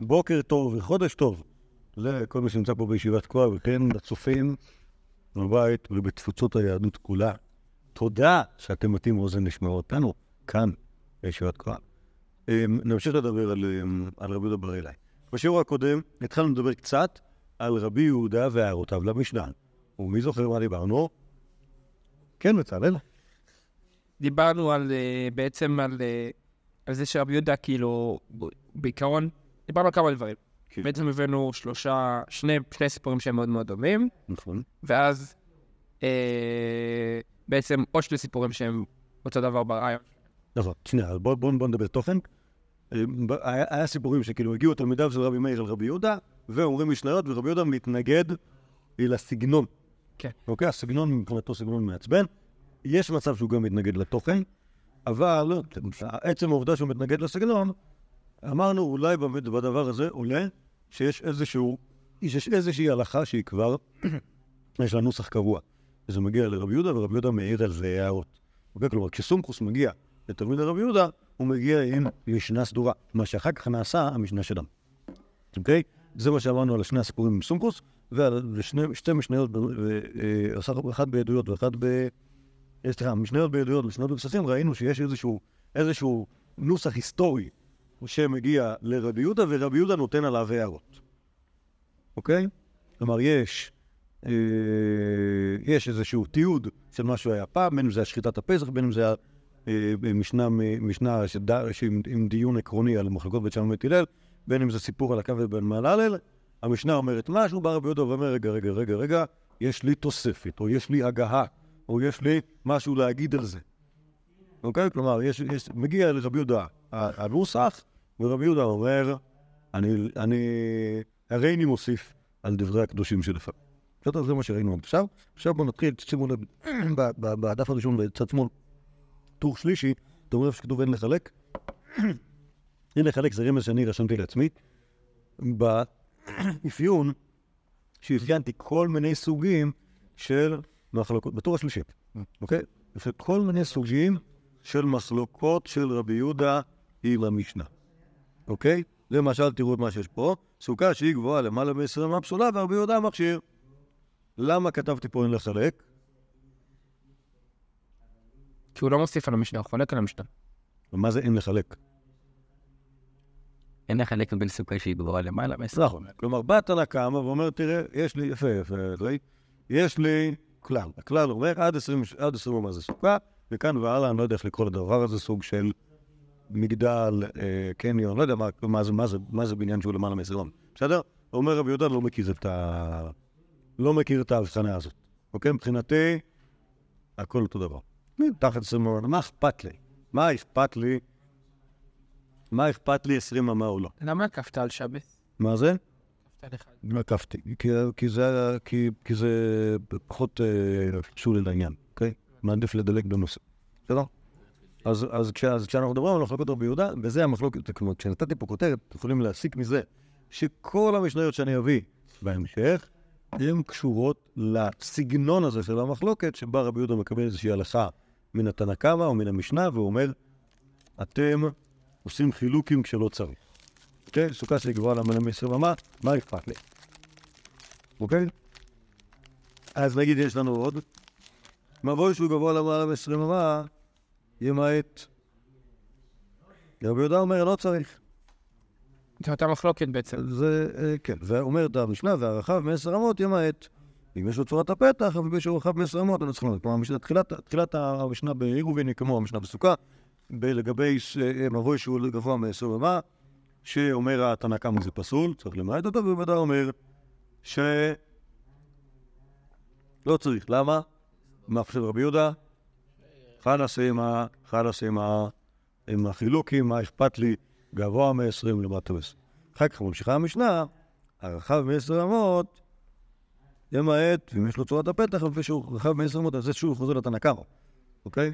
בוקר טוב וחודש טוב לכל מי שנמצא פה בישיבת כוח, וכן לצופים בבית ובתפוצות היהדות כולה. תודה שאתם מטים אוזן לשמוע אותנו כאן בישיבת כוח. אמ, נמשיך לדבר על, אמ, על רבי יהודה בר אלי. בשיעור הקודם התחלנו לדבר קצת על רבי יהודה והערותיו למשנה. ומי זוכר מה דיברנו? כן, בצלאל. דיברנו על, אה, בעצם על, אה, על זה שרבי יהודה, כאילו, בעיקרון, דיברנו על כמה דברים. כן. בעצם הבאנו שלושה, שני, שני סיפורים שהם מאוד מאוד דומים, נכון. ואז אה, בעצם עוד שני סיפורים שהם אותו דבר ברעיון. נכון, שנייה, בואו בוא, בוא נדבר תוכן. אה, היה, היה סיפורים שכאילו הגיעו תלמידיו של רבי מאיר אל רבי יהודה, ואומרים משניות, ורבי יהודה מתנגד לסגנון. כן. אוקיי? הסגנון מבחינתו סגנון מעצבן. יש מצב שהוא גם מתנגד לתוכן, אבל עצם העובדה שהוא מתנגד לסגנון, אמרנו אולי באמת בדבר הזה עולה שיש איזשהו, יש איזושהי הלכה שהיא כבר, יש לה נוסח קבוע. וזה מגיע לרבי יהודה, ורבי יהודה מעיר על זה הערות. אוקיי? כלומר, כשסומכוס מגיע לתלמיד הרבי יהודה, הוא מגיע עם משנה סדורה. מה שאחר כך נעשה, המשנה שלנו. אוקיי? זה מה שאמרנו על שני הסיפורים עם סומכוס, ועל שתי משניות, אה, אחת בעדויות ואחת ב... אה, סליחה, משניות בעדויות ושניות בכספים, ראינו שיש איזשהו, איזשהו נוסח היסטורי שמגיע לרבי יהודה, ורבי יהודה נותן עליו הערות. אוקיי? כלומר, יש, אה, יש איזשהו תיעוד של מה שהיה פעם, בין אם זה היה שחיטת הפסח, בין אם זה היה אה, משנה, משנה שד... שעם, עם דיון עקרוני על מחלקות בית שם ובית הלל, בין אם זה סיפור על הקו בן מהלל, המשנה אומרת משהו, בא רבי יהודה ואומר, רגע, רגע, רגע, רגע, יש לי תוספת, או יש לי הגהה, או יש לי משהו להגיד על זה. אוקיי? כלומר, יש, יש, מגיע לרבי יהודה הנוסח, ורבי יהודה אומר, אני, אני, הריני מוסיף על דברי הקדושים שלפניו. בסדר, זה מה שראינו עד עכשיו. עכשיו בואו נתחיל, שימו לב, בדף הראשון בצד שמאל, טור שלישי, אתם רואים איפה שכתוב אין לחלק? אין לחלק זה רמז שאני רשמתי לעצמי. באפיון, שאפיינתי כל מיני סוגים של מחלוקות, בטור השלישי, אוקיי? כל מיני סוגים של מחלוקות של רבי יהודה עם המשנה, אוקיי? למשל, תראו את מה שיש פה, סוכה שהיא גבוהה למעלה מ-20 מה פסולה, ורבי יהודה מכשיר. למה כתבתי פה אין לחלק? כי הוא לא מוסיף על המשנה, הוא חולק על המשנה. ומה זה אין לחלק? אין לחלק בין סוכה שהיא גבוהה למעלה מעשר. נכון. כלומר, בא תנא קמא ואומר, תראה, יש לי, יפה, יפה, יש לי כלל. הכלל אומר, עד 20, עד 20 מה זה סוכה, וכאן והלאה, אני לא יודע איך לקרוא לדבר הזה, סוג של מגדל, אה, קניון, לא יודע מה, מה, זה, מה, זה, מה זה בניין שהוא למעלה מ-20 בסדר? אומר רבי יהודה, לא מכיר את ה... לא מכיר את ההבחנה הזאת. אוקיי? מבחינתי, הכל אותו דבר. תחת 20 אמה, מה אכפת לי? מה אכפת לי? מה אכפת לי 20 אמה או לא? למה עקפת על שבס? מה זה? עקפתי, כי, כי, זה, כי, כי זה פחות אה, קשור לעניין, אוקיי? מעדיף לדלג בנושא, בסדר? אז, אז, כש, אז כשאנחנו מדברים על מחלוקות רבי יהודה, וזה המחלוקת, כלומר, כשנתתי פה כותרת, אתם יכולים להסיק מזה שכל המשניות שאני אביא בהמשך, הן קשורות לסגנון הזה של המחלוקת, שבה רבי יהודה מקבל איזושהי הלכה מן התנא קמא או מן המשנה, והוא אומר, אתם עושים חילוקים כשלא צריך. אוקיי? סוכה שהיא גבוהה למעלה מ-20 אמה, מה אכפת לי? אוקיי? אז נגיד יש לנו עוד. מבוי שהוא גבוה למעלה מ-20 אמה, ימעט. רבי יהודה אומר, לא צריך. זו אותה מחלוקת בעצם. זה, אה, כן, ואומרת המשנה, והרחב מ-10 אמות ימעט. אם יש לו צורת הפתח, אבל יש לו רחב מ-10 אמות, אני צריך לדעת. כלומר, תחילת, המשנה בעירובין היא כמו המשנה בסוכה, לגבי אה, מבוי שהוא גבוה מ-20 אמה, שאומר התנא קמא זה פסול, צריך למעט אותו, ובוודאי אומר ש... לא צריך. למה? מה חושב רבי יהודה? חלאס עם ה... חלאס עם ה... עם החילוקים, מה אכפת לי? גבוה מ-20 למטה מ-20. אחר כך ממשיכה המשנה, הרחב מ-10 אמות, למעט, ואם יש לו צורת הפתח, אבל שהוא רחב מ-10 אמות, אז זה שוב חוזר לתנא אוקיי?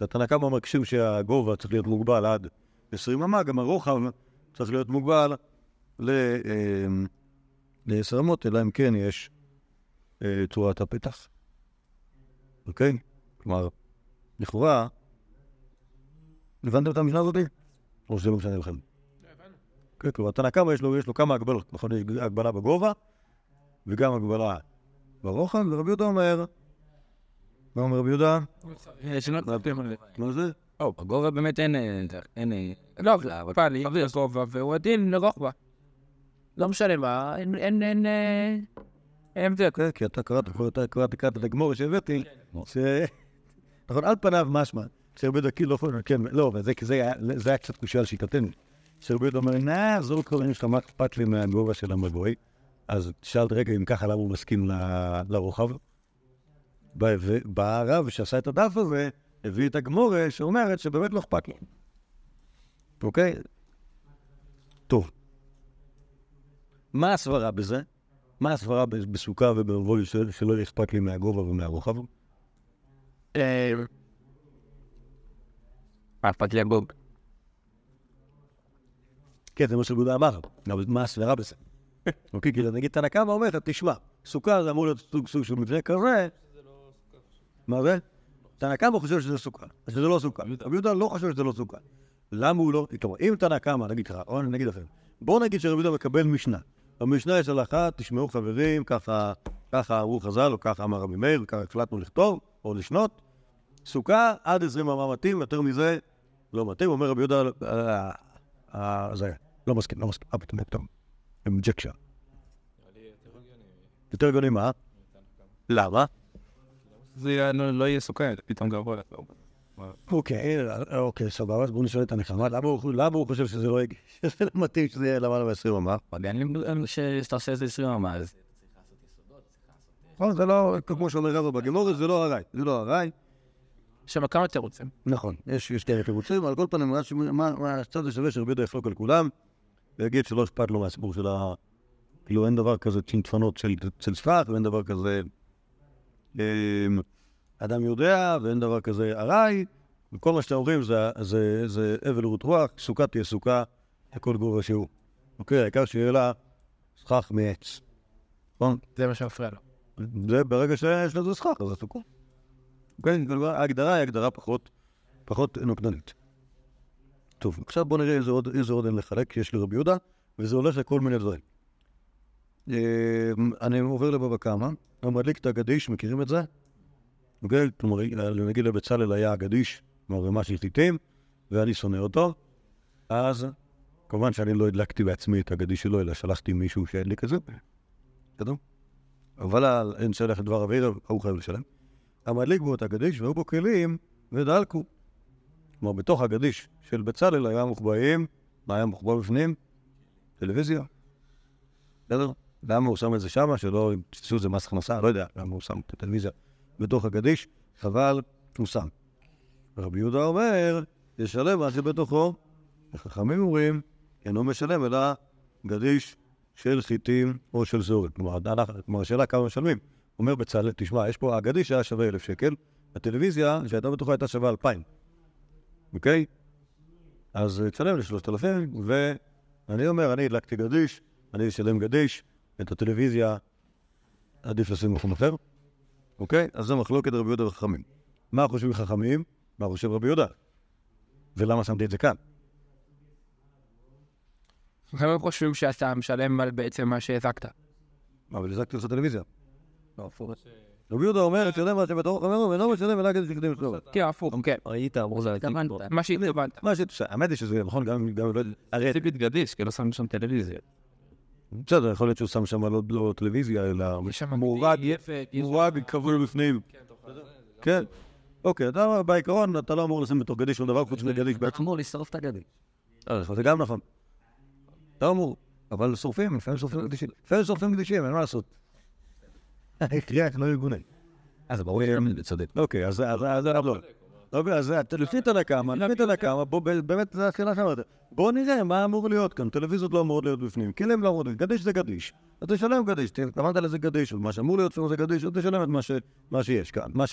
התנא קמא שהגובה צריך להיות מוגבל עד 20 אמה, גם הרוחב צריך להיות מוגבל ל-10 אמות, אלא אם כן יש אה, צורת הפתח, אוקיי? כלומר, לכאורה, הבנתם את המשנה הזאת? או שזה לא משנה לכם? כן, כלומר, תנא קמא יש לו, כמה הגבלות, נכון? יש הגבלה בגובה, וגם הגבלה ברוחב, ורבי יהודה אומר, מה אומר רבי יהודה? יש לנו זה. מה זה? בגובה באמת אין... אין... לא, אבל- פעלי, גובה, והוא הדין לרוחבה. לא משנה מה, אין, אין, אין, אה, אין הבדל. כן, כי אתה קראת, אתה קראת, קראת את הגמור שהבאתי, ש... נכון, על פניו משמע, שרבי יהודה כאילו, לא- כן, לא, אבל זה, היה- קצת קושייה על שיטתנו. שרבי יהודה אומר, נא, כל העניין שלך, מה אכפת לי מהגובה של המבוי? אז שאלת רגע אם ככה, למה הוא מסכים לרוחב? ובא הרב שעשה את הדף הזה, הביא את הגמורה שאומרת שבאמת לא אכפת לו. אוקיי? טוב. מה הסברה בזה? מה הסברה בסוכה ובמבוי של- שלא אכפת לי מהגובה ומהרוחב? מה אכפת לי הגובה? כן, זה מה שרבי אמר, אבל מה הסברה בזה? אוקיי, כי נגיד תנא קמא אומר, תשמע, סוכה זה אמור להיות סוג סוג של מבנה כזה. מה זה? תנא קמא חושב שזה סוכה, שזה לא סוכה. רבי יהודה לא חושב שזה לא סוכה. למה הוא לא... כלומר, אם תנא קמא, נגיד ככה, או נגיד אחרת, בואו נגיד שרבי יהודה מקבל משנה. במשנה יש הלכה, תשמעו חברים, ככה ככה אמרו חז"ל, או ככה אמר רבי מאיר, וככה החלטנו לכתוב, או לשנות. סוכה עד 20 אמה מתאים, יותר מזה לא מתאים. אומר רבי יהודה, אה, אה, זה לא מסכים, לא מסכים, גבוה תמיד טוב. אינג'קשן. יותר הגיוני מה? למה? זה לא לא יהיה סוכר, פתאום גבוה. אוקיי, אוקיי, סבבה, אז בואו נשאל את הנחמה. למה הוא- חושב שזה לא לא מתאים שזה יהיה למעלה מ-20 אמה? אין לי שאתה עושה איזה 20 אמה, אז... נכון, זה לא, כמו שאומר רבא בגמורת, זה לא ארעי. זה לא ארעי. יש שם כמה תירוצים. נכון, יש יש כאלה תירוצים, על כל פנים, מה הצד השווה שרבי יהודה יחלוק על כולם, ויגיד שלא אכפת לו מהסיפור של ה... כאילו אין דבר כזה צנצפנות של של ספק, ואין דבר כזה אמ, אדם יודע, ואין דבר כזה ארעי, וכל מה שאתם אומרים זה- זה זה אבל רות רוח, סוכה תהיה סוכה, לכל גובה שהוא. אוקיי, העיקר שיהיה לה סכך מעץ. נכון? זה מה שמפריע לו. זה ברגע שיש לזה סכך, אז זה סוכה. כן, כלומר, ההגדרה היא הגדרה פחות, פחות נוקדנית. טוב, עכשיו בואו נראה איזה עוד, איזה עוד אין לחלק שיש לרבי יהודה, וזה הולך לכל מיני דברים. אה, אני עובר לבבא קמא, הוא מדליק את הגדיש, מכירים את זה? אוקיי? כלומר, נגיד לבצלאל היה הגדיש, כלומר, מה שהחליטים, ואני שונא אותו, אז כמובן שאני לא הדלקתי בעצמי את הגדיש שלו, אלא שלחתי מישהו שהדליק את זה. בסדר? אבל אין שלח את דבר אביו, הוא חייב לשלם. המדליק בו את הגדיש והיו בו כלים ודלקו. כלומר, בתוך הגדיש של בצלאל היה מוחבאים, מה היה מוחבא בפנים? טלוויזיה. בסדר? למה הוא שם את זה שמה? שלא יתפסו את זה מס הכנסה, לא יודע למה הוא שם את הטלוויזיה בתוך הגדיש, חבל, הוא שם. רבי יהודה אומר, ישלם מה שבתוכו. החכמים אומרים, אינו משלם אלא גדיש של חיטים או של זורת. כלומר, השאלה כמה משלמים. אומר בצלאל, תשמע, יש פה, הגדיש היה שווה אלף שקל, הטלוויזיה שהייתה בתוכה הייתה שווה אלפיים, אוקיי? אז תשלם לשלושת אלפים, ואני אומר, אני הדלקתי גדיש, אני אשלם גדיש, את הטלוויזיה עדיף לשים במקום אחר, אוקיי? אז זו מחלוקת רבי יהודה וחכמים. מה חושבים חכמים? מה חושב רבי יהודה? ולמה שמתי את זה כאן? הם חושבים שאתה משלם על בעצם מה שהזקת. אבל הזקתי את הטלוויזיה. רבי יהודה אומר, תשלם מה שבתוך חמרו, ואינו משלם אלא כדי שכדי לשלום. כן, הפוך, כן. ראית, אמרו זה... התכוונת, מה שהתכוונת. מה שתשע, האמת היא שזה נכון, גם אם לא... הרי ציפית גדיש, כי לא שמנו שם טלוויזיה. בסדר, יכול להיות שהוא שם שם לא- לא טלוויזיה, אלא מורד, מורד כבול בפנים. כן. אוקיי, אתה בעיקרון, אתה לא אמור לשים בתוך גדיש שום דבר חוץ מגדיש בעצמו. אמור לשרוף את הגדיש. אה, זה גם נכון. אתה אמור, אבל שורפים, לפעמים שורפים גדישים. לפעמים שורפים גדישים, אין מה לעשות. קריאה לא ארגוני. אז זה ברור שזה צודק. אוקיי, אז אז לא. אוקיי, אז זה- לפי תנא קמא, לפי תנא קמא, בוא, ב- באמת, זו השאלה שאמרת. בוא נראה מה אמור להיות כאן. טלוויזיות לא אמורות להיות בפנים, כלים לא אמורות להיות. גדיש זה גדיש. אז תשלם גדיש, התכוונת לזה גדיש, מה שאמור להיות שם זה גדיש, אז תשלם את מה שיש כאן, מה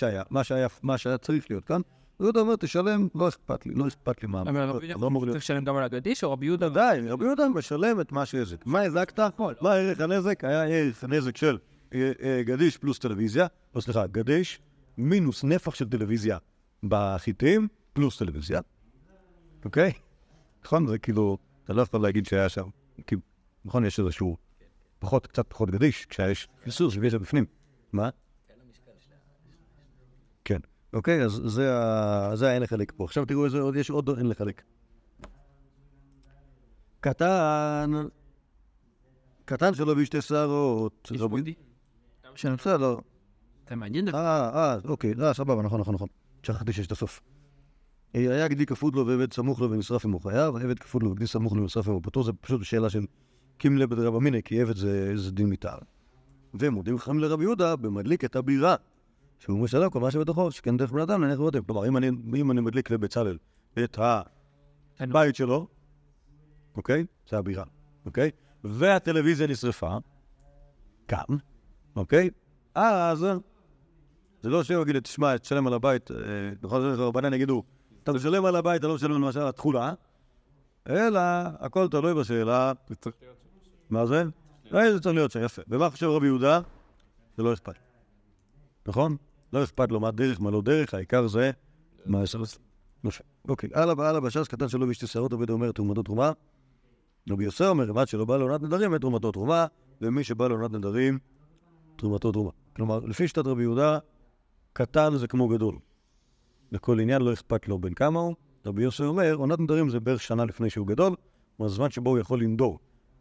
שהיה, מה שהיה צריך להיות כאן. ויהודה אומר, תשלם, לא אכפת לי, לא אכפת לי מה. אבל רבי יהודה לא להיות. צריך לשלם גם על הגדיש, או רבי יהודה? די, רבי יהודה משלם את מה שהזק. מה הזקת? מה ערך הנזק? היה ערך הנזק של אה, אה, גדיש פלוס טלוויזיה, או סליחה, גדיש מינוס נפח של טלוויזיה בחיטים פלוס טלוויזיה, אוקיי? נכון? זה כאילו, אתה לא יכול להגיד שהיה שם כי, נכון, יש איזשהו פחות, קצת פחות גדיש, כשיש סוס ויש את בפנים. מה? אוקיי, אז זה ה- זה האין לחלק פה. עכשיו תראו איזה עוד, יש עוד אין לחלק. קטן, קטן שלו בשתי שערות. יש בודי? כן, בסדר. אתה מעניין דווקא. אה, אה, אוקיי, אה, סבבה, נכון, נכון, נכון. שכחתי שיש את הסוף. אה, היה גדי כפות לו ועבד סמוך לו ונשרף עמו חייו, עבד כפות לו וגדי סמוך לו ונשרף עמו פטור, זה פשוט שאלה של קימלה בדרב אמינא, כי עבד זה, זה דין מתאר. ומודים חכמים לרבי יהודה במדליק את הבירה, שהוא משלם כל מה שבתוכו, שכן דרך בן אדם להניח בבתים. כלומר, אם אני, אם אני מדליק לבצלאל את הבית שלו, אוקיי? זה הבירה, אוקיי? והטלוויזיה נשרפה, כאן, אוקיי? אז זה לא שהוא יגיד תשמע, תשלם על הבית, אה, בכל זאת רבנן יגידו, אתה משלם על הבית, אתה לא משלם למשל על התכולה, אלא הכל תלוי בשאלה, מה זה? אה, זה צריך להיות שם, יפה. ומה חושב רבי יהודה? זה לא אכפת. נכון? לא אכפת לו מה דרך, מה לא דרך, העיקר זה מה יש יפה. אוקיי, הלאה, הלאה, בש"ס קטן שלו בשתי שערות, עובד אומר תרומתו תרומה. רבי יוסף אומר, עד שלא בא לעונת נדרים, את תרומתו תרומה, ומי שבא לעונת נדרים, תרומתו תרומה. כלומר, לפי שיטת רבי יהודה, קטן זה כמו גדול. לכל עניין לא אכפת לו בין כמה הוא. רבי יוסף אומר, עונת נדרים זה בערך שנה לפני שהוא גדול, כלומר, זמן שבו הוא יכול לנדור.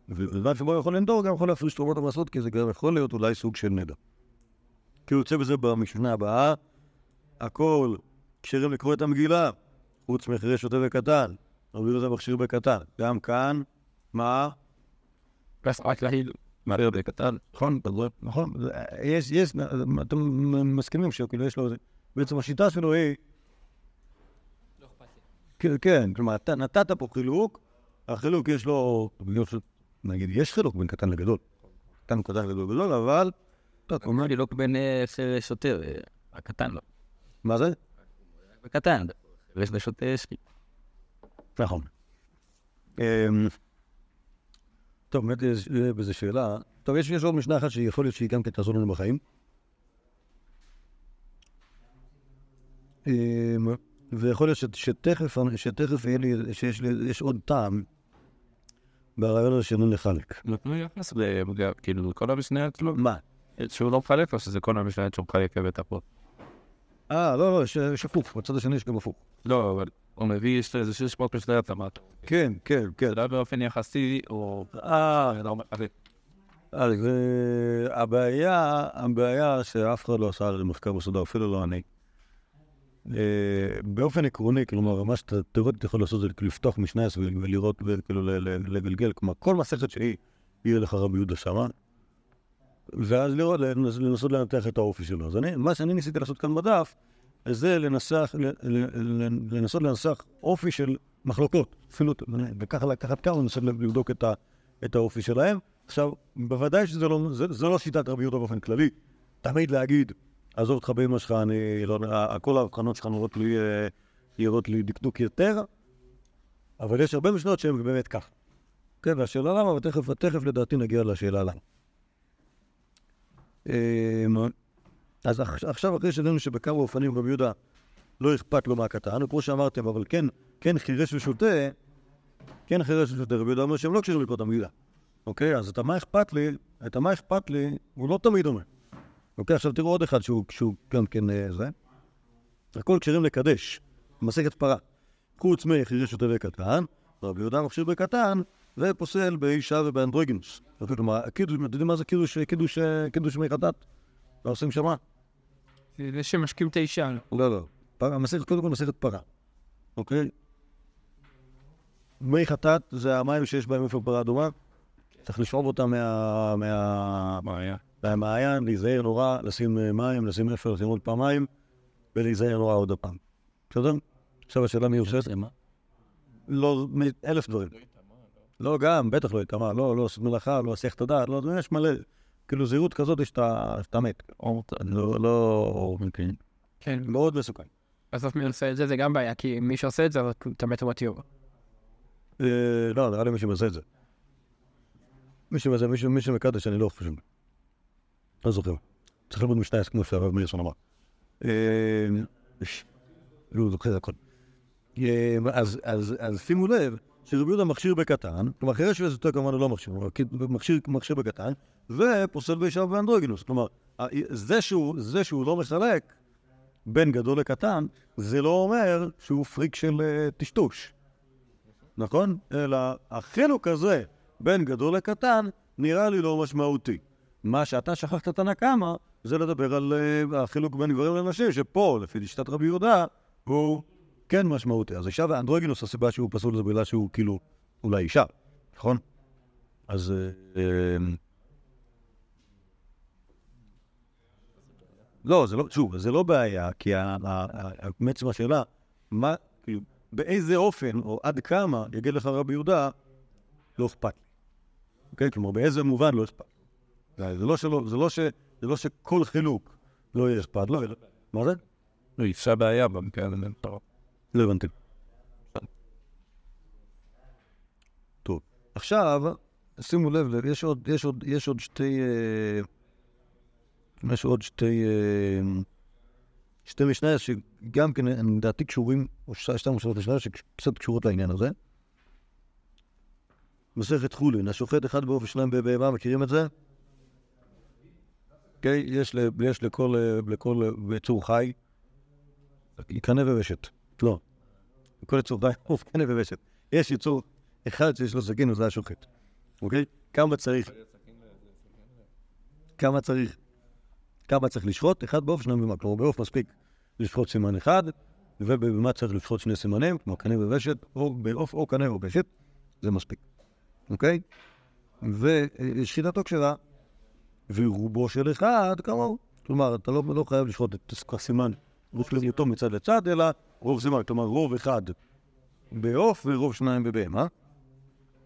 ובזמן שבו הוא יכול לנדור, גם יכול להפריש תרומות המעשרות, כי זה גם יכול להיות אולי סוג של נדר. כי הוא יוצא בזה במשנה הבאה, הכל כשרים לקרוא את המגילה, חוץ מחירי שוטה וקטן. רבי יהודה מכשיר בקטן. גם כאן, מה? רק להיל. מערער בקטן. נכון, נכון. יש, יש, אתם מסכימים שכאילו יש לו, בעצם השיטה שלו היא, כן, כן, כלומר, אתה נתת פה חילוק, החילוק יש לו, נגיד, יש חילוק בין קטן לגדול. קטן קטן גדול גדול, אבל, אתה אומר, אומר לי לא בין אה, שוטר, אה, הקטן לא. מה זה? בקטן. ויש לשוטר יש לי. נכון. אמ, טוב, באמת יש אה, בזה שאלה. טוב, יש עוד משנה אחת שיכול להיות שהיא גם כן תעזור לנו בחיים. אמ, ויכול להיות שתכף, שתכף יהיה לי, שיש לי, יש עוד טעם ברעיון הזה שאין לחלק. נתנו יחס. כאילו כל המשנה אצלו. מה? שהוא לא מחלק או שזה כל המשנה שהוא מחלק בבית הפות? אה, לא, לא, יש הפוך, בצד השני יש גם הפוך. לא, אבל הוא מביא איזה 600 משנה התאמת. כן, כן, כן. זה לא באופן יחסי או... אה, לא. אז אה, הבעיה, הבעיה שאף אחד לא עשה על מחקר מסודר, אפילו לא אני. אה, באופן עקרוני, כלומר, מה שאתה תיאורטית יכול לעשות זה כאילו לפתוח משנה ול- ולראות ל- לגלגל, כלומר, כל מסכת שהיא, יהיה לך רבי יהודה שמה, ואז לראות, לנס- לנסות לנתח את האופי שלו. אז אני, מה שאני ניסיתי לעשות כאן בדף, זה לנסח, לנסות לנסח אופי של מחלוקות, אפילו, וככה לקחת כמה ולנסות לבדוק את, ה, את האופי שלהם. עכשיו, בוודאי שזה לא, זה, זה לא שיטת רבי יהודה באופן כללי. תמיד להגיד, עזוב אותך באמא שלך, אני לא יודע, כל ההבחנות שלך נראות לי, אה, נראות לי דקדוק יותר, אבל יש הרבה משנות שהן באמת כך. כן, והשאלה למה, ותכף, תכף לדעתי נגיע לשאלה למה. אמ, אז עכ- עכשיו אחרי שראינו שבכמה אופנים רבי יהודה לא אכפת לו מהקטן, וכמו שאמרתם, אבל כן, כן חירש ושותה, כן חירש ושותה, רבי יהודה אומר שהם לא קשורים לקרוא את המגילה. אוקיי? אז את המה אכפת לי, את המה אכפת לי, הוא לא תמיד אומר. אוקיי? עכשיו תראו עוד אחד שהוא, שהוא גם כן אה, זה. הכל כשרים לקדש, מסכת פרה. חוץ מחירש שותה וקטן, רבי יהודה מכשיר בקטן, ופוסל באישה ובאנדרוגינוס. כלומר, אתם יודעים מה זה קידוש, קידוש, אה, קידוש מי חטאת? מה עושים שמה? זה שמשקים את האישה. לא, לא. פרה, המסכת, קודם כל מסכת פרה, אוקיי? מי חטאת זה המים שיש בהם איפה פרה אדומה. צריך לשאוב אותם מה... מה... מהמעיין, להיזהר נורא, לשים אה, מים, לשים אפר, לשים עוד פעם מים, ולהיזהר נורא עוד פעם. בסדר? עכשיו השאלה מי עושה את זה? מה? לא, אלף דברים. לא, גם, בטח לא איתמר, לא, לא עושה מלאכה, לא עושה את הדעת, לא, יש מלא. כאילו זהירות כזאת יש שאתה שאתה מת. לא, לא... כן. מאוד מסוכן. בסוף מי עושה את זה, זה גם בעיה, כי מי שעושה את זה, אתה מת במטיוב. אה, לא, נראה לי מי שמעשה את זה. מי שמעשה, מי ש- מי שמקדש, אני לא חושב. לא זוכר. צריך ללמוד משנה, כמו שהרב מאירסון אמר. אה, לא זוכר הכל. אה, אז, אז, אז שימו לב שרבי יהודה מכשיר בקטן, כלומר חירש וסוטה כמובן הוא לא מכשיר, מכשיר, מכשיר בקטן, ופוסל בישר באנדרוגינוס. כלומר, זה שהוא, זה שהוא לא מחלק בין גדול לקטן, זה לא אומר שהוא פריק של אה, טשטוש, נכון? אלא החילוק הזה בין גדול לקטן נראה לי לא משמעותי. מה שאתה שכחת תנא קמא, זה לדבר על אה, החילוק בין גברים לנשים, שפה, לפי שיטת רבי יהודה, הוא כן משמעותי. אז אישה ואנדרוגינוס, הסיבה שהוא פסול זה בגלל שהוא כאילו אולי אישה, נכון? אז... אה, אה, לא, זה לא, שוב, זה לא בעיה, כי בעצם השאלה, מה, כאילו, באיזה אופן, או עד כמה, יגיד לך רבי יהודה, לא אכפת לי. אוקיי? כלומר, באיזה מובן לא אכפת לי. זה לא שלא, זה לא ש... זה לא שכל חילוק לא יהיה אכפת לו. מה זה? לא, אישה בעיה במקרה הזה. לא הבנתי. טוב, עכשיו, שימו לב, יש עוד, יש עוד, יש עוד שתי... אה, יש עוד שתי... אה, שתי משניות שגם כן, לדעתי קשורים, או שתיים משנות משניות שקצת קשורות לעניין הזה. מסכת חולין, השופט אחד באופן שניים בבהמה, מכירים את זה? אוקיי, יש, לכל, לכל אה, יצור חי, קנה וושת. לא. כל יצור חי קנה וושת. יש יצור אחד שיש לו סכין וזה השוחט. אוקיי? כמה צריך? כמה צריך? כמה צריך לשחוט? אחד בעוף, שניים במה. כלומר, בעוף מספיק לשחוט סימן אחד, ובבמה צריך לשחוט שני סימנים, כמו קנה וושת, או בעוף או קנה או ושת, זה מספיק. אוקיי? ושחיטתו כשרה, ורובו של אחד כמוהו. כלומר, אתה לא, לא חייב לשחוט את הסימן גוף שלמותו מצד לצד, אלא רוב סימן, כלומר רוב אחד בעוף ורוב שניים בבהמה.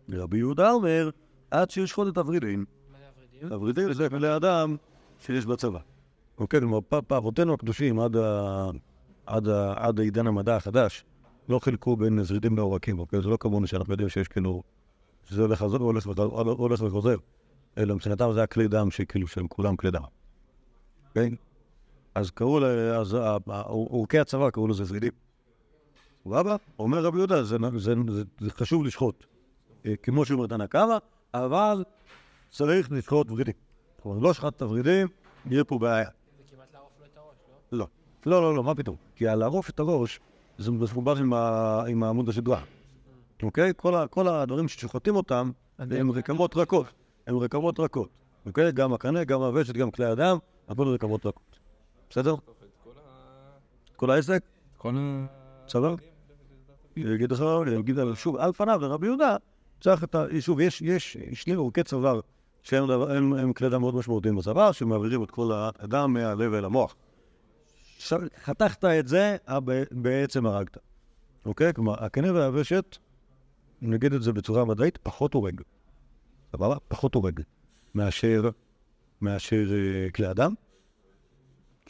ורבי יהודה אומר, עד שישחוט את הוורידים. הוורידים זה כלי אדם שיש בצבא. אוקיי, כלומר, פעבותינו הקדושים עד, העידן המדע החדש לא חילקו בין זרידים לעורקים, אוקיי? זה לא כמונו שאנחנו יודעים שיש כאילו, שזה הולך חזור והולך וחוזר. אלא מבחינתם זה הכלי דם שכאילו שהם כולם כלי דם. אוקיי? אז קראו ל... אז עורקי הצבא קראו לזה זרידים. סבבה? אומר רבי יהודה, זה, זה, זה, זה חשוב לשחוט. אה, כמו שאומר תנא קמא, אבל צריך לשחוט ורידים. כלומר, לא שחט את הוורידים, יהיה פה בעיה. זה כמעט לערוף לו את הראש, לא? לא. לא, לא, לא, מה פתאום? כי על לערוף את הראש, זה מחובר עם, העמוד השדרה. אוקיי? כל, ה... כל הדברים ששוחטים אותם, הם רקמות רכות. הם רקמות רכות. אוקיי? גם הקנה, גם הוושת, גם כלי הדם, הכל רקמות רכות. בסדר? כל העסק? כל ה... בסדר? יגיד לך, יגיד, על- שוב, על פניו לרבי יהודה, צריך את ה... שוב, יש, יש שני עורקי צוואר שהם דבר- הם, הם כלי דם מאוד משמעותיים בצוואר, שמעבירים את כל האדם מהלב אל המוח. חתכת את זה, אה, בעצם הרגת. אוקיי? כלומר, הקנה והוושת, נגיד את זה בצורה מדעית, פחות הורג. סבבה? פחות הורג. מאשר, מאשר אה, כלי אדם.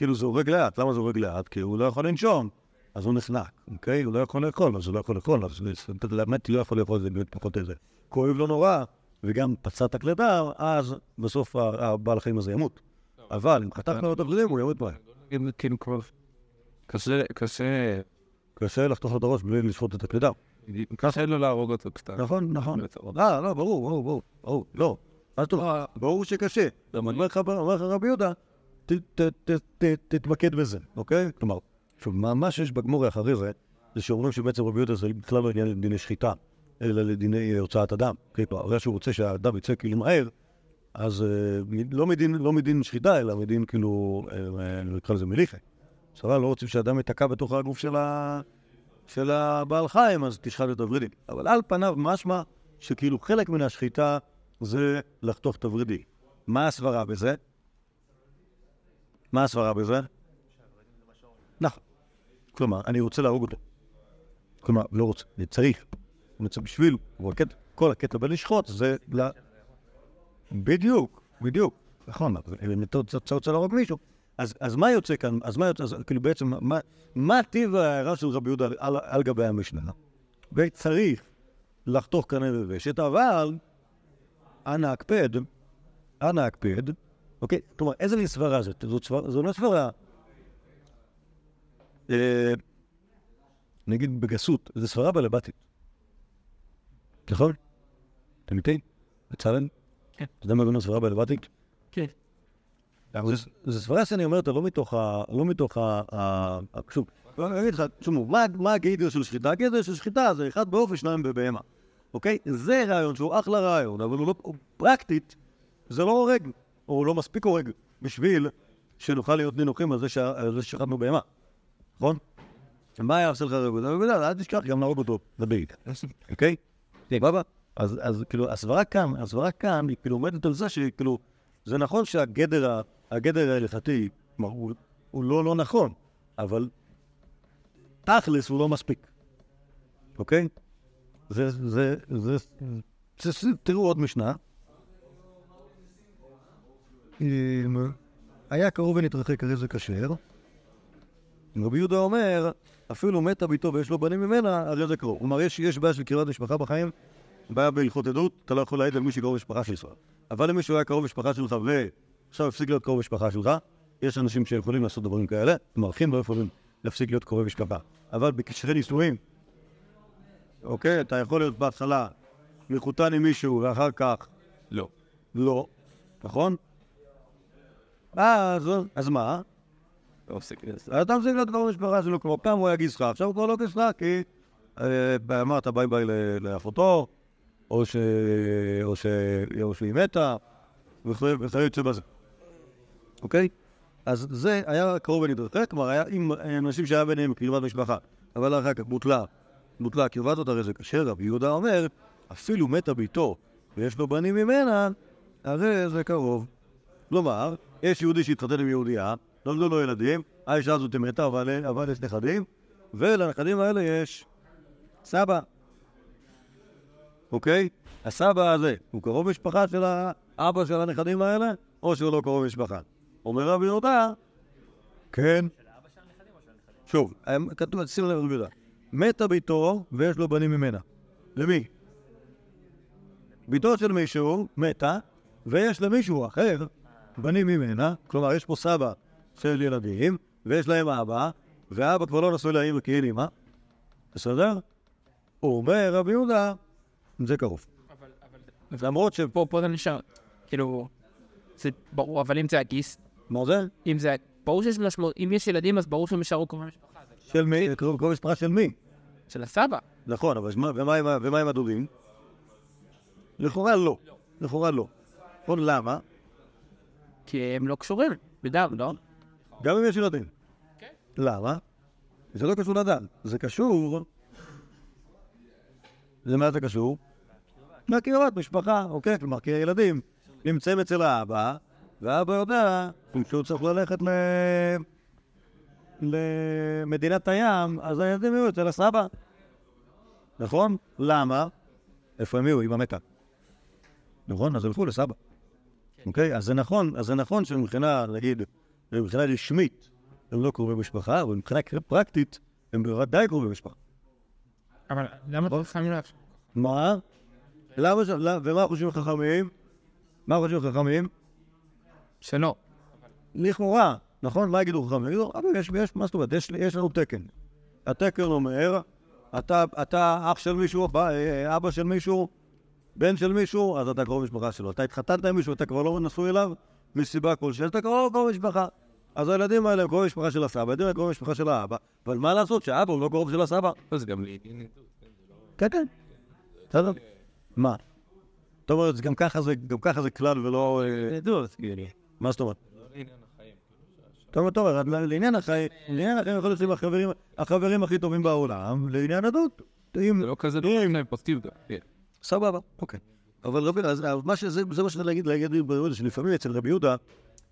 כאילו זה הורג לאט. למה זה הורג לאט? כי הוא לא יכול לנשום. אז הוא נחנק, אוקיי? הוא לא יכול לאכול, אז הוא לא יכול לאכול, אז באמת לא יכול לאכול, זה באמת פחות איזה. כואב לו נורא, וגם פצע את הכלי דם, אז בסוף הבעל חיים הזה ימות. אבל אם חתכנו לו את הוורידים, הוא ימות מהר. כאילו כבר... קשה, קשה... קשה לחתוך לו את הראש בלי לשפוט את הכלי דם. קשה לו להרוג אותו קצת. נכון, נכון. אה, לא, ברור, ברור, ברור, לא. אז טוב, ברור שקשה. אומר לך אומר לך רבי יהודה, תתמקד בזה, אוקיי? כלומר, שוב, מה שיש בגמור אחרי זה, זה שאומרים שבעצם רבי יהודה זה בכלל לא עניין לדיני שחיטה, אלא לדיני אה, הוצאת אדם. הרי שהוא רוצה שהאדם יצא כאילו מהר, אז אה, לא לא מדין שחיטה, אלא מדין כאילו, אה, נקרא לזה מליכה. סבבה, לא רוצים שאדם ייתקע בתוך הגוף של הבעל חיים, אז תשחט את הוורידים. אבל על פניו משמע שכאילו חלק מן השחיטה זה לחתוך את הוורידי. מה הסברה בזה? מה הסברה בזה? נכון. כלומר, אני רוצה להרוג אותו. כלומר, לא רוצה, אני צריך. אני רוצה בשביל, כל הקטע בלשחוט זה ל... בדיוק, בדיוק. נכון, אבל אתה רוצה- להרוג מישהו. אז, מה יוצא כאן? אז מה יוצא? כאילו בעצם, מה, טיב ההערה של רבי יהודה על, גבי המשנה? וצריך לחתוך קנה וושת, אבל אנא הקפד, אנא הקפד, אוקיי? כלומר, איזה מין סברה זאת? זאת סברה, זו לא סברה, אה, נגיד בגסות, זו סברה בלבטית. נכון? אתם איתי? בצלאל? כן. אתה יודע מה גורם לסברה בלבטית? כן. זה סברה שאני אומר אותה לא מתוך ה... לא מתוך ה... שוב, אני אגיד לך, תשמעו, מה- הגדר של שחיטה? הגדר של שחיטה זה אחד בעוף ושניים בבהמה, אוקיי? זה רעיון שהוא אחלה רעיון, אבל הוא לא... פרקטית, זה לא הורג, הוא לא מספיק הורג, בשביל שנוכל להיות נינוחים על זה זה ששחטנו בהמה, נכון? מה היה עושה לך? רבותא, אל תשכח גם להרוג אותו, דביק, אוקיי? סבבה? אז, כאילו, הסברה כאן, הסברה כאן, היא כאילו עומדת על זה שכאילו, זה נכון שהגדר, ההלכתי, הוא, לא לא נכון, אבל תכלס הוא לא מספיק, אוקיי? זה, זה, זה, זה, זה תראו עוד משנה. היה קרוב ונתרחק הרי זה כשר. רבי יהודה אומר, אפילו מתה ביתו ויש לו בנים ממנה, הרי זה קרוב. כלומר, יש, בעיה של קרבת משפחה בחיים, בעיה בהלכות עדות, אתה לא יכול להעיד על מי שקרוב משפחה שלך. אבל אם מישהו היה קרוב משפחה שלך ועכשיו הפסיק להיות קרוב משפחה שלך, יש אנשים שיכולים לעשות דברים כאלה, מרחים לא יכולים להפסיק להיות קרובי משפחה. אבל בקשרי נישואים, אוקיי, אתה יכול להיות בהתחלה מחותן עם מישהו ואחר כך לא. לא, נכון? אז, אז מה? לא. אז אתה מפסיק להיות קרוב משפחה שלו, כמו פעם הוא היה גיסך, עכשיו הוא כבר לא גיסך, כי אה, אמרת ביי ביי לאחותו, או שהיא מתה, וכיוצא בזה. אוקיי? אז זה היה קרוב ונתרחק, כלומר היה עם אנשים שהיה ביניהם קרבת משפחה, אבל אחר כך בוטלה, בוטלה קרבת אותה, הרי זה כשר, רבי יהודה אומר, אפילו מתה ביתו ויש לו בנים ממנה, הרי זה קרוב. כלומר, יש יהודי שהתחתן עם יהודייה, נולדו לו ילדים, האישה הזאת מתה, אבל, אבל יש נכדים, ולנכדים האלה יש סבא. אוקיי? הסבא הזה, הוא קרוב משפחה של האבא של הנכדים האלה, או שהוא לא קרוב משפחה? אומר רבי יהודה, כן. שוב, כתוב, שים לב רבי יהודה, מתה ביתו ויש לו בנים ממנה. למי? ביתו של מישהו מתה, ויש למישהו אחר בנים ממנה, כלומר יש פה סבא של ילדים, ויש להם אבא, ואבא כבר לא נשוי לאמא כי אין אמא, בסדר? הוא אומר רבי יהודה, זה קרוב. למרות ש... פה, זה נשאר. כאילו, זה ברור, אבל אם זה הגיס, מה זה? אם זה... ברור שיש משמעות, אם יש ילדים אז ברור שהם יישארו קרובי משפחה. זה של מי? קרוב קרוב משפחה של מי? של הסבא. נכון, אבל ומה עם הדודים? לכאורה לא. לכאורה לא. נכון, למה? כי הם לא קשורים בדם, לא? גם אם יש ילדים. כן. למה? זה לא קשור לדם, זה קשור... למה זה קשור? מהקרבת משפחה, אוקיי? כלומר, כי הילדים נמצאים אצל האבא, והאבא יודע שהוא צריך ללכת ל... למדינת הים, אז הילדים יהיו אצל הסבא. נכון? למה? איפה הם יהיו? אמא מתה. נכון? אז ילכו לסבא. אוקיי? אז זה נכון, אז זה נכון שמבחינה, נגיד, מבחינה רשמית הם לא קרובי משפחה, אבל מבחינה פרקטית הם בוודאי קרובי משפחה. אבל למה אתה חייבים להפסיק? מה? למה ומה חושבים החכמים? מה חושבים החכמים? שלא. לכאורה, נכון? מה יגידו חכמים? יגידו, אבל יש, יש, מה זאת אומרת? יש, לנו תקן. התקן אומר, אתה, אתה אח של מישהו, בא, אה, אבא של מישהו, בן של מישהו, אז אתה קרוב משפחה שלו. אתה התחתנת עם מישהו, אתה כבר לא נשוי אליו, מסיבה כלשהי, אתה קרוב קרוב משפחה. אז הילדים האלה הם קרוב משפחה של הסבא, הילדים האלה קרוב משפחה של האבא, אבל מה לעשות שהאבא הוא לא קרוב של הסבא? לא, זה גם לעניין... כן, כן. בסדר. מה? אתה אומר, גם ככה זה, כלל ולא... אה, מה זאת אומרת? אתה אומר, טוב, אז לעניין החיים, לעניין החיים יכול להיות שהם החברים, הכי טובים בעולם, לעניין הדות. אם, זה לא כזה דבר פוסטיב. כן. סבבה, אוקיי. אבל רבי, אז מה שזה, זה מה שאני להגיד, להגיד רבי יהודה, שלפעמים אצל רבי יהודה,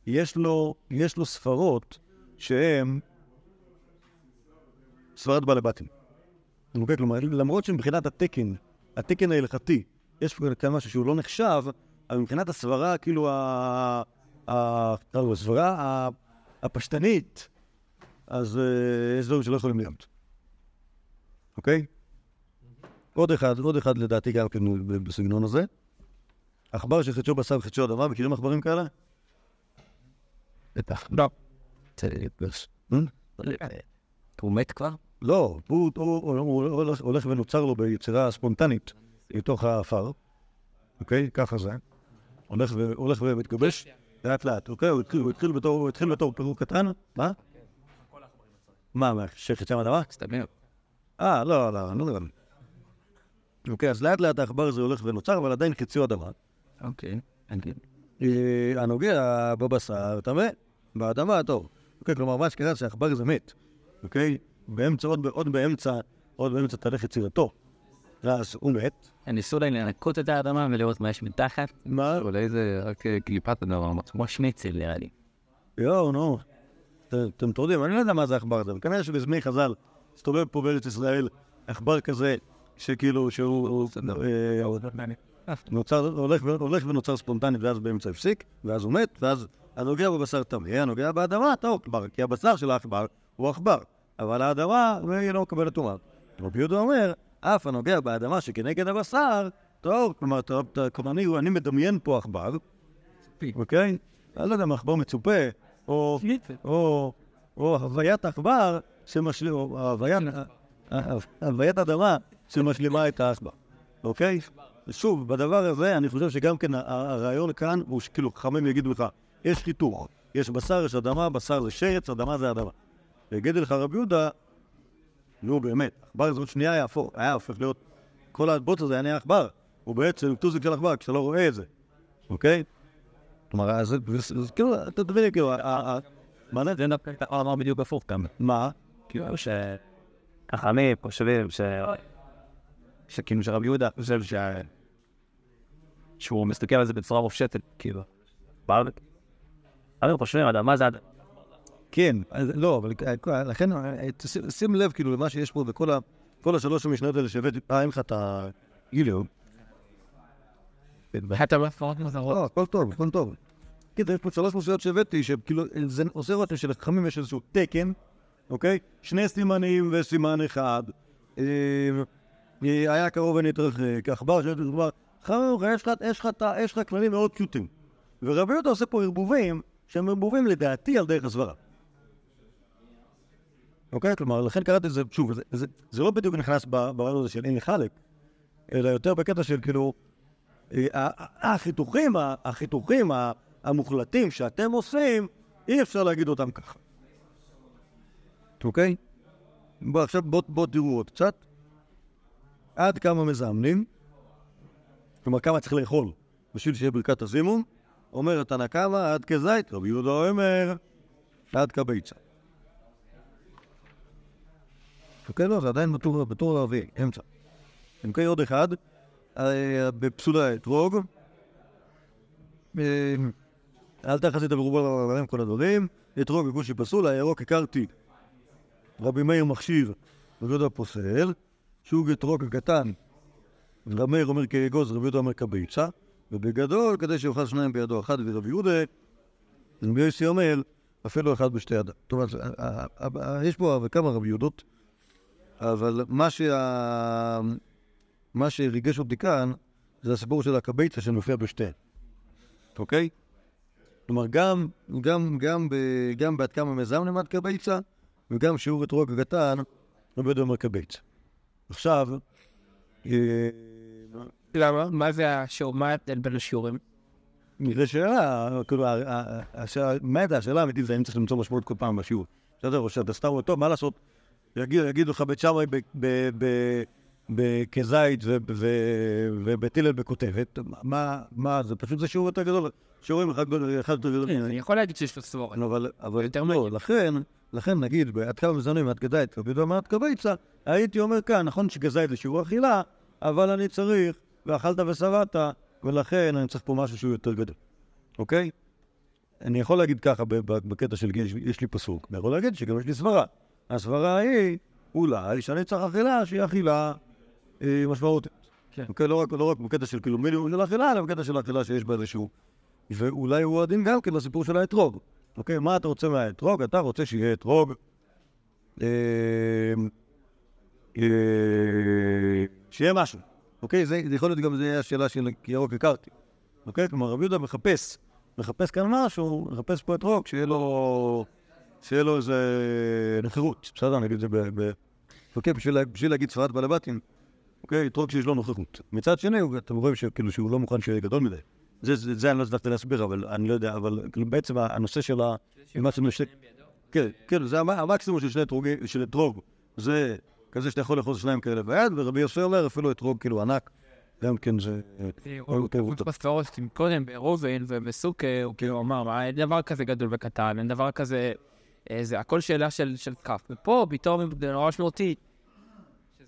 יש לו, יש לו ספרות שהן ספרת בעלי בתים. אוקיי, כלומר, למרות שמבחינת התקן, התקן ההלכתי, יש פה כאן משהו שהוא לא נחשב, אבל מבחינת הסברה, כאילו, הסברה הפשטנית, אז אה, יש דברים שלא יכולים להיות. אוקיי? עוד אחד, עוד אחד לדעתי גם כן בסגנון הזה. עכבר שחדשו בשר וחדשו אדמה, מכירים עכברים כאלה? בטח. לא. אה? הוא מת כבר? לא, הוא, הולך, ונוצר לו ביצירה ספונטנית. לתוך האפר, אוקיי? ככה זה. הולך ומתגבש לאט לאט, אוקיי? הוא התחיל- בתור- פירוק קטן, מה? מה, מה, שחצי מהאדמה? מסתבר. אה, לא, לא, לא נראה לי. אוקיי, אז לאט לאט העכבר הזה הולך ונוצר, אבל עדיין חציו אדמה. אוקיי. אוקיי. אה, הנוגע בבשר טמא, באדמה טוב. אוקיי, כלומר, מה שקרה שהעכבר הזה מת, אוקיי? באמצע, עוד, עוד באמצע, עוד באמצע תהליך יצירתו. אז הוא מת. ניסו אולי לנקות את האדמה ולראות מה יש מתחת, מה? אולי זה רק אה, קליפת אדמה. כמו שניצל נראה לי. יואו, נו. אתם טורדים, אני לא יודע מה זה העכבר הזה, אבל כנראה שבזמני חז"ל הסתובב פה בארץ ישראל עכבר כזה, שכאילו, שהוא... הוא- אה, נוצר, הולך, ונוצר ספונטנית, ואז באמצע הפסיק, ואז הוא מת, ואז הנוגע בבשר טמא, הנוגע באדמה טוב, כלומר, כי הבשר של העכבר הוא עכבר, אבל האדמה, היא לא מקבלת טומאה. רבי יהודה אומר, אף הנוגע באדמה שכנגד הבשר, טוב, כלומר, כלומר, אני, אני מדמיין פה עכבר, אוקיי? אני לא יודע מה עכבר מצופה, או, או, או הוויית עכבר. או הוויית, הוויית אדמה שמשלימה את העכבר, אוקיי? שוב, בדבר הזה, אני חושב שגם כן הרעיון כאן הוא שכאילו חכמים יגידו לך, יש חיתוך, יש בשר, יש אדמה, בשר זה שרץ, אדמה זה אדמה. ויגיד לך רבי יהודה, נו באמת, עכבר עוד שנייה היה הפוך, היה הופך להיות, כל הבוץ הזה היה נהיה עכבר, הוא בעצם טוסיק של עכבר, כשאתה לא רואה את זה, אוקיי? כלומר, אז כאילו, אתה מבין, כאילו, מה זה? זה דווקא לומר בדיוק הפוך גם. מה? כאילו שחכמים חושבים ש... שכאילו שרבי יהודה חושב ש... שהוא מסתכל על זה בצורה מופשטת, כאילו. בארץ. אבל חושבים, אדמה זה אדמה. כן, לא, אבל אה, לכן, אה, שים לב כאילו למה שיש פה בכל השלוש המשניות האלה שהבאתי, אה, אין לך את ה... גיליו. אתה מפרט מזרות. לא, הכל טוב, הכל טוב. כן, יש פה שלוש משניות שהבאתי, שכאילו, זה עושה רושם שלחכמים יש איזשהו תקן, אוקיי? שני סימנים וסימן אחד. אה, אה, היה קרוב ונתרחק, עכבר של כלומר, חכמים, יש לך- יש לך את כללים מאוד פשוטים. ורבי יהודה עושה פה ערבובים, שהם ערבובים לדעתי על דרך הסברה. אוקיי? כלומר, לכן קראתי את זה, שוב, זה, זה, זה לא בדיוק נכנס ברעיון הזה של אין לחלק, אלא יותר בקטע של כאילו, אה, החיתוכים, החיתוכים המוחלטים שאתם עושים, אי אפשר להגיד אותם ככה. אוקיי? בוא, עכשיו בואו בוא תראו עוד קצת. עד כמה מזמנים, כלומר כמה צריך לאכול בשביל שיהיה ברכת הזימון, אומר התנא קמא עד כזית, רבי יהודה אומר עד כביצה. אוקיי, לא, זה עדיין בטור, בטור הרביעי, אמצע. אוקיי, עוד אחד, אה, בפסולה אתרוג. אה, אל תחזית ברובה להם כל הדברים. אתרוג וגושי פסול, הירוק הכרתי. רבי מאיר מכשיר, רבי יהודה פוסל. שוב אתרוג הקטן. מאיר אומר כאגוז, רבי יהודה אומר כביצה. ובגדול, כדי שיאכל שניים בידו אחד ורבי יהודה, רבי יוסי אומר, אפילו אחד בשתי ידיו. זאת אומרת, ה- ה- ה- יש פה כמה רבי יהודות, אבל מה שה... מה שריגש אותי כאן, זה הסיפור של הקביצה שמופיע בשתיהן, אוקיי? כלומר, גם, גם, גם, ב, גם בעד כמה מזם למד קביצה, וגם שיעור אתרוג הקטן, רבי יהודה אומר קביצה. עכשיו, אה, למה? מה זה השיעור? מה ההבדל בין השיעורים? זו שאלה, כאילו, ה- ה- השאלה, באמת השאלה האמיתית זה האם צריך למצוא משמעות כל פעם בשיעור. בסדר, או שאתה סתם אומר, טוב, מה לעשות? יגיד- יגידו לך בית שמאי כזית ו- ו- ובית הלל בכותבת, מה, מה, זה פשוט זה שיעור יותר גדול, שיעורים אחד גדול- אחד יותר גדול. אני יכול להגיד שיש לו סבורת. אבל, אבל יותר לא. לכן, לכן נגיד, עד כמה מזמנים כדאית, רבי יהודה מעט קביצה, הייתי אומר כאן, נכון שכזית זה שיעור אכילה, אבל אני צריך, ואכלת ושבעת, ולכן אני צריך פה משהו שהוא יותר גדול, אוקיי? אני יכול להגיד ככה בקטע של יש, יש לי פסוק, אני יכול להגיד שגם יש לי סברה. הסברה היא, אולי, שאני צריך אכילה שהיא אכילה אה, משמעותית. כן. אוקיי, לא רק, לא רק בקטע של כאילו מינימום של אכילה, אלא בקטע של אכילה שיש בה איזשהו... ואולי הוא הדין גם כן לסיפור של האתרוג. אוקיי, מה אתה רוצה מהאתרוג? אתה רוצה שיהיה אתרוג. אה, אה, שיהיה משהו. אוקיי, זה, יכול להיות גם, זה השאלה של ירוק הכרתי. אוקיי, כלומר, רבי יהודה מחפש, מחפש כאן משהו, מחפש פה אתרוג, שיהיה לו, שיהיה לו איזה נחירות. בסדר, נגיד את זה ב... אוקיי, בשביל, בשביל להגיד צפת בעלי בתים. אוקיי? אתרוג שיש לו נוכחות. מצד שני, אתם רואים שכאילו שהוא לא מוכן שיהיה גדול מדי. זה, זה, זה אני לא הצלחתי להסביר, אבל אני לא יודע, אבל בעצם הנושא של ה... כן, כן, זה המ- המקסימום של שני אתרוגים, של אתרוג. זה כזה שאתה יכול לאחוז שניים כאלה ביד, ורבי יוסי אומר אפילו אתרוג כאילו ענק. גם כן זה... כן, הוא- בספרות קודם, ברוזן ובסוכה, הוא כאילו אמר, "מה, אין דבר כזה גדול וקטן, אין דבר כזה... אה, זה הכל שאלה של כף. ופה פתאום זה נורא משמעותי.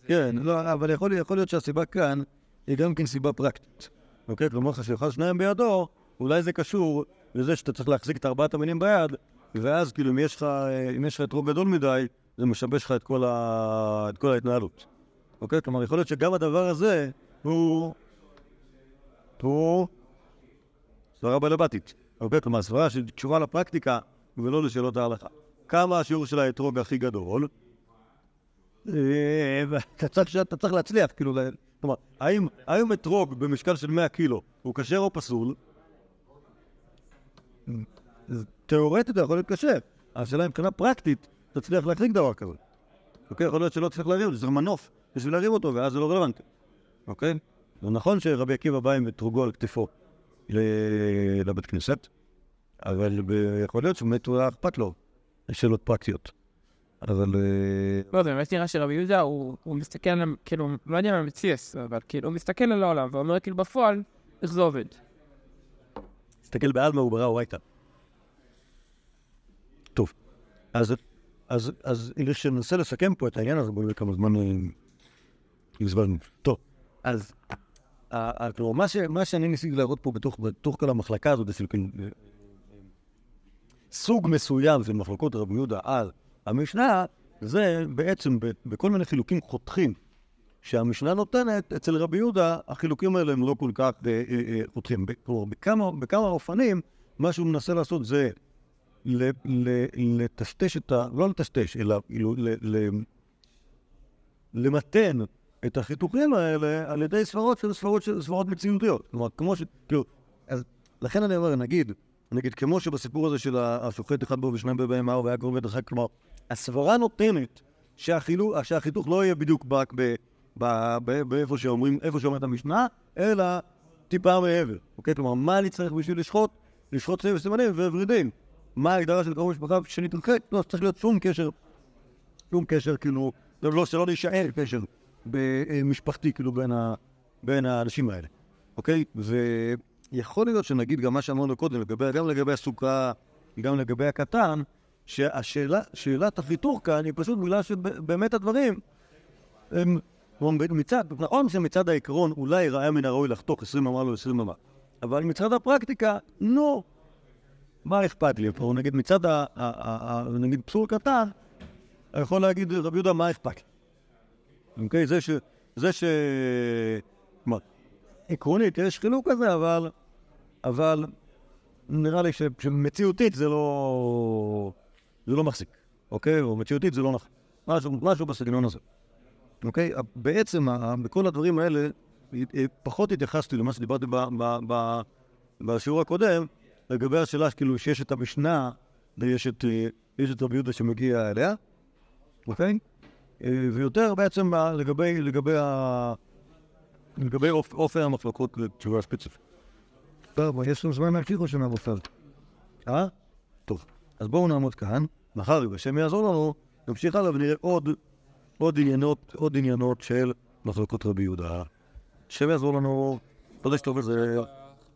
כן, לא, אבל יכול להיות שהסיבה כאן היא גם כן סיבה פרקטית. אוקיי? כלומר, כשאחד שניים בידו, אולי זה קשור לזה שאתה צריך להחזיק את ארבעת המינים ביד, ואז כאילו אם יש לך, אם יש לך אתרוג גדול מדי, זה משבש לך את כל, ה... את כל ההתנהלות. אוקיי? כלומר, יכול להיות שגם הדבר הזה הוא... הוא... סברה בלבטית. אוקיי? כלומר, סברה שקשורה לפרקטיקה ולא לשאלות ההלכה. כמה השיעור של האתרוג הכי גדול? אה, צריך, אתה צריך להצליח, כאילו, כלומר, האם, האם אתרוג במשקל של 100 קילו הוא כשר או פסול? זה יכול להיות קשה. השאלה אם מבחינה פרקטית תצליח להחזיק דבר כזה. אוקיי? יכול להיות שלא צריך להרים אותו, צריך מנוף בשביל להרים אותו, ואז זה לא רלוונטי. אוקיי? זה נכון שרבי עקיבא בא עם אתרוגו על כתפו לבית כנסת, אבל יכול להיות שבאמת היה אכפת לו שאלות פרקטיות. אבל... אה, לא, זה באמת נראה שרבי יהודה, הוא הוא מסתכל על, כאילו, לא יודע מה מציאס, אבל כאילו, הוא מסתכל על העולם ואומר, כאילו, בפועל, איך זה עובד. תסתכל בעלמא הוא ברא אורייתא. טוב, אז, אז, אז אם שננסה לסכם פה את העניין הזה, בואו נראה כמה זמן אה, הסברנו. טוב, אז כלומר, מה, ש, מה שאני ניסיתי להראות פה בתוך, בתוך כל המחלקה הזאת, אה, אה, סוג מסוים של מחלקות רבי יהודה על המשנה, זה בעצם בכל מיני חילוקים חותכים שהמשנה נותנת, אצל רבי יהודה החילוקים האלה הם לא כל כך אה, אה, אה, חותכים. כלומר, בכמה, בכמה אופנים, מה שהוא מנסה לעשות זה לטשטש את ה... לא לטשטש, אלא כאילו למתן את החיתוכים האלה על ידי סברות של סברות סברות מציאותיות. כלומר, כמו ש... כאילו, אז לכן אני אומר, נגיד, נגיד, כמו שבסיפור הזה של השופט אחד בו ושניים בבהמה והיה קרוב בית אחד, כלומר, הסברה נותנת שהחילו, שהחיתוך לא יהיה בדיוק ב- באיפה שאומרים, איפה שאומרת המשנה, אלא טיפה מעבר. אוקיי? כלומר, מה אני צריך בשביל לשחוט? לשחוט סביב סימנים וורידים. מה ההגדרה של קרוב משפחה שנתרחק? לא צריך להיות שום קשר, שום קשר, כאילו, לא, שלא להישאר קשר משפחתי, כאילו, בין, ה, בין האנשים האלה. אוקיי? ויכול להיות שנגיד גם מה שאמרנו קודם, לגבי, גם לגבי הסוכה, גם לגבי הקטן, שהשאלה, שאלת החיתוך כאן היא פשוט בגלל שבאמת הדברים הם, מצד, נכון שמצד העיקרון אולי ראה מן הראוי לחתוך 20 אמה לו 20 אמה, אבל מצד הפרקטיקה, נו, מה אכפת לי פה? נגיד מצד, ה, נגיד פסול קטן, אני יכול להגיד רבי יהודה, מה אכפת לי? אוקיי? זה ש... זה ש... כלומר, עקרונית יש חילוק כזה, אבל... אבל נראה לי שמציאותית זה לא... זה לא מחזיק, אוקיי? או מציאותית זה לא נכון. משהו, משהו בסגנון הזה. אוקיי? בעצם, ה- בכל הדברים האלה, אה, פחות התייחסתי למה שדיברתי ב- ב- ב- בשיעור הקודם, לגבי השאלה שכאילו שיש את המשנה ויש את, אה, את רבי יהודה שמגיע אליה, אוקיי? אה, ויותר בעצם לגבי, לגבי, ה... לגבי אופ, אופן המחלקות לתשובה ספציפית. טוב, יש לנו זמן להמשיך או שנעבור סל? אה? אז בואו נעמוד כאן, מחר, אם השם יעזור לנו, נמשיך הלאה ונראה עוד, עוד עניינות, עוד עניינות של מחלקות רבי יהודה. השם יעזור לנו, חודש טוב וזה...